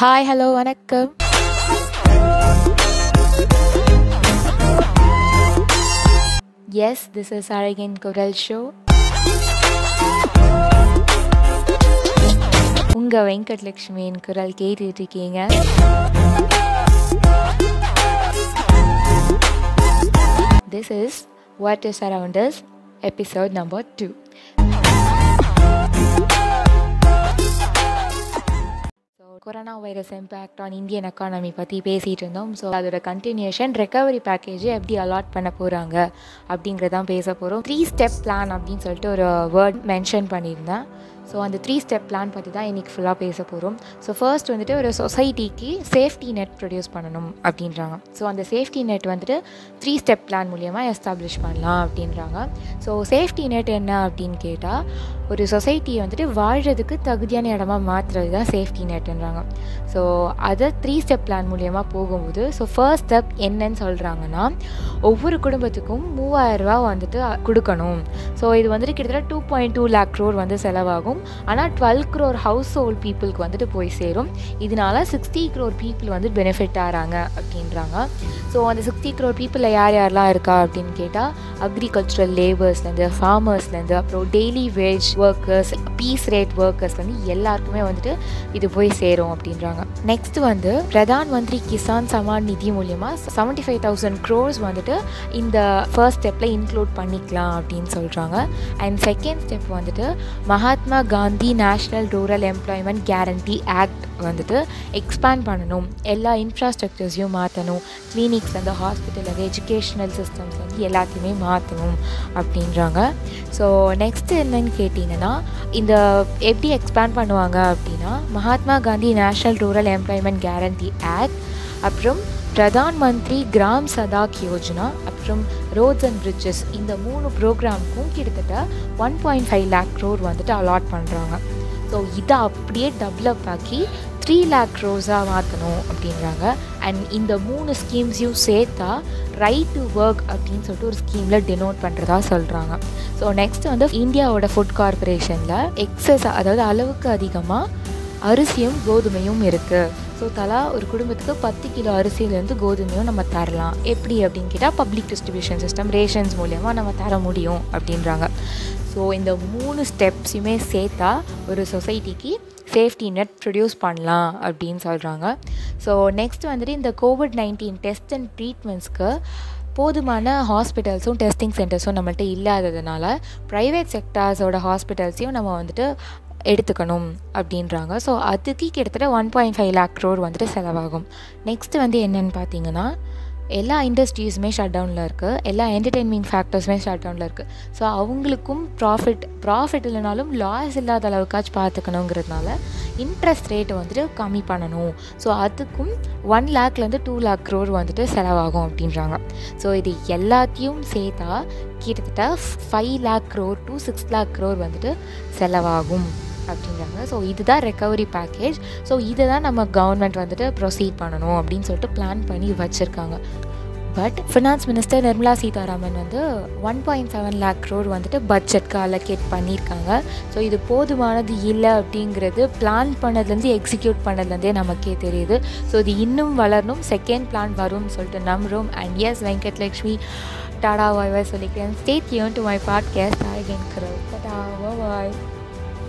Hi hello வணக்கம். Yes this is அழகின் குரல் ஷோ உங்கள் வெங்கட்லட்சுமியின் குரல் கேட்டுட்டு இருக்கீங்க this is what is around episode number two corona virus impact on Indian economy பற்றி பேசிகிட்டு இருந்தோம். ஸோ அதோட கண்டினியூஷன் ரெக்கவரி பேக்கேஜ் எப்படி அலாட் பண்ண போகிறாங்க அப்படிங்கிறதான் பேச போகிறோம் த்ரீ ஸ்டெப் பிளான் அப்படின்னு சொல்லிட்டு ஒரு வேர்ட் மென்ஷன் பண்ணியிருந்தேன். ஸோ அந்த த்ரீ ஸ்டெப் பிளான் பற்றி தான் இன்றைக்கி ஃபுல்லாக பேச போகிறோம் ஸோ ஃபர்ஸ்ட் வந்துட்டு ஒரு சொசைட்டிக்கு சேஃப்டி நெட் ப்ரொடியூஸ் பண்ணணும் அப்படின்றாங்க. ஸோ அந்த சேஃப்டி நெட் வந்துட்டு த்ரீ ஸ்டெப் பிளான் மூலியமாக எஸ்டாப்ளிஷ் பண்ணலாம் அப்படின்றாங்க. ஸோ சேஃப்டி நெட் என்ன அப்படின்னு கேட்டால் ஒரு சொசைட்டியை வந்துட்டு வாழ்கிறதுக்கு தகுதியான இடமா மாற்றுறது தான் சேஃப்டி நெட்டுன்றாங்க ஸோ அதை த்ரீ ஸ்டெப் பிளான் மூலியமாக போகும்போது ஸோ ஃபர்ஸ்ட் ஸ்டெப் என்னன்னு சொல்கிறாங்கன்னா ஒவ்வொரு குடும்பத்துக்கும் மூவாயிரரூபா வந்துட்டு கொடுக்கணும். ஸோ இது வந்துட்டு கிட்டத்தட்ட two point two lakh crore வந்து செலவாகும். ஆனால் டுவெல் க்ரோர் ஹவுஸ் ஹோல்ட் பீப்புளுக்கு வந்துட்டு போய் சேரும். இதனால சிக்ஸ்டி க்ரோர் பீப்புள் வந்து பெனிஃபிட் ஆகிறாங்க அப்படின்றாங்க. ஸோ அந்த சிக்ஸ்டி க்ரோர் பீப்புளில் யார் யாரெலாம் இருக்கா அப்படின்னு கேட்டால் அக்ரிகல்ச்சுரல் லேபர்ஸ்லேருந்து ஃபார்மர்ஸ்லேருந்து அப்புறம் daily wage workers piece rate workers வந்து எல்லாருக்குமே வந்துட்டு இது போய் சேரும் அப்படின்றாங்க. நெக்ஸ்ட் வந்து பிரதான் மந்திரி கிசான் சமான் நிதி மூலியமாக செவன்ட்டி ஃபைவ் தௌசண்ட் க்ரோர்ஸ் வந்துட்டு இந்த ஃபர்ஸ்ட் ஸ்டெப்பில் இன்க்ளூட் பண்ணிக்கலாம் அப்படின்னு சொல்கிறாங்க அண்ட் செகண்ட் ஸ்டெப் வந்துட்டு Mahatma Gandhi national rural employment guarantee act வந்துட்டு எக்ஸ்பேண்ட் பண்ணணும். எல்லா இன்ஃப்ராஸ்ட்ரக்சர்ஸையும் மாற்றணும் கிளினிக்ஸ்லேருந்து ஹாஸ்பிட்டல்லேருந்து எஜுகேஷ்னல் சிஸ்டம்ஸ் வந்து எல்லாத்தையுமே மாற்றணும் அப்படின்றாங்க. ஸோ நெக்ஸ்ட் என்னன்னு கேட்டிங்கன்னா இந்த எப்படி எக்ஸ்பேண்ட் பண்ணுவாங்க அப்படின்னா Mahatma Gandhi national rural employment guarantee act அப்புறம் பிரதான் மந்திரி கிராம் சதாக் யோஜனா அப்புறம் ரோட்ஸ் அண்ட் பிரிட்ஜஸ் இந்த மூணு ப்ரோக்ராமுக்கும் கிட்டத்தட்ட one point five lakh crore வந்துட்டு அலாட் பண்ணுறாங்க ஸோ இதை அப்படியே டெவலப் ஆக்கி த்ரீ லேக் க்ரோஸாக மாற்றணும் அப்படின்றாங்க. அண்ட் இந்த மூணு ஸ்கீம்ஸையும் சேர்த்தா ரைட் டு ஒர்க் அப்படின்னு சொல்லிட்டு ஒரு ஸ்கீமில் டினோட் பண்ணுறதா சொல்கிறாங்க ஸோ நெக்ஸ்ட் வந்து இந்தியாவோட ஃபுட் கார்பரேஷனில் எக்ஸஸ் அதாவது அளவுக்கு அதிகமாக அரிசியும் கோதுமையும் இருக்குது ஸோ தலா ஒரு குடும்பத்துக்கு பத்து கிலோ அரிசியிலேருந்து கோதுமையும் நம்ம தரலாம். எப்படி அப்படின்னு கேட்டால் பப்ளிக் டிஸ்ட்ரிபியூஷன் சிஸ்டம் ரேஷன்ஸ் மூலியமாக நம்ம தர முடியும் அப்படின்றாங்க. ஸோ இந்த மூணு ஸ்டெப்ஸுமே சேர்த்தா ஒரு சொசைட்டிக்கு சேஃப்டி நெட் ப்ரொடியூஸ் பண்ணலாம் அப்படின்னு சொல்கிறாங்க ஸோ நெக்ஸ்ட் வந்துட்டு இந்த கோவிட் நைன்டீன் டெஸ்ட் அண்ட் ட்ரீட்மெண்ட்ஸ்க்கு போதுமான ஹாஸ்பிட்டல்ஸும் டெஸ்டிங் சென்டர்ஸும் நம்மள்ட்ட இல்லாததுனால ப்ரைவேட் செக்டார்ஸோட ஹாஸ்பிட்டல்ஸையும் நம்ம வந்துட்டு எடுத்துக்கணும் அப்படின்றாங்க. ஸோ அதுக்கு கிட்டத்தட்ட one point five lakh crore வந்துட்டு செலவாகும். நெக்ஸ்ட்டு வந்து என்னென்னு பார்த்தீங்கன்னா எல்லா இண்டஸ்ட்ரீஸுமே ஷட் டவுனில் இருக்குது எல்லா என்டர்டெயின்மெண்ட் ஃபேக்டர்ஸுமே ஷட் டவுனில் இருக்குது ஸோ அவங்களுக்கும் ப்ராஃபிட் ப்ராஃபிட் இல்லைனாலும் லாஸ் இல்லாத அளவுக்காச்சும் பார்த்துக்கணுங்கிறதுனால இன்ட்ரெஸ்ட் ரேட்டு வந்துட்டு கம்மி பண்ணணும். ஸோ அதுக்கும் ஒன் லேக்லேருந்து டூ லேக் க்ரோர் வந்துட்டு செலவாகும் அப்படின்றாங்க. ஸோ இது எல்லாத்தையும் சேர்த்தா கிட்டத்தட்ட five lakh crore to six lakh crore வந்துட்டு செலவாகும். அப்படின்றாங்க. ஸோ இதுதான் ரெக்கவரி பேக்கேஜ் ஸோ இதை தான் நம்ம கவர்மெண்ட் வந்துட்டு ப்ரொசீட் பண்ணணும் அப்படின்னு சொல்லிட்டு பிளான் பண்ணி வச்சுருக்காங்க. But finance minister Nirmala Sitharaman வந்து one point seven lakh crore வந்துட்டு பட்ஜெட்க்கு அலோகேட் பண்ணியிருக்காங்க. ஸோ இது போதுமானது இல்லை அப்படிங்கிறது பிளான் பண்ணதுலேருந்து எக்ஸிக்யூட் பண்ணதுலேருந்தே நமக்கே தெரியுது. ஸோ இது இன்னும் வளரணும் செகண்ட் பிளான் வரும்னு சொல்லிட்டு நம்புகிறோம் and S Venkatlakshmi tata bye bye சொல்லிக்கிறேன். State Yoon to my podcast I can tata bye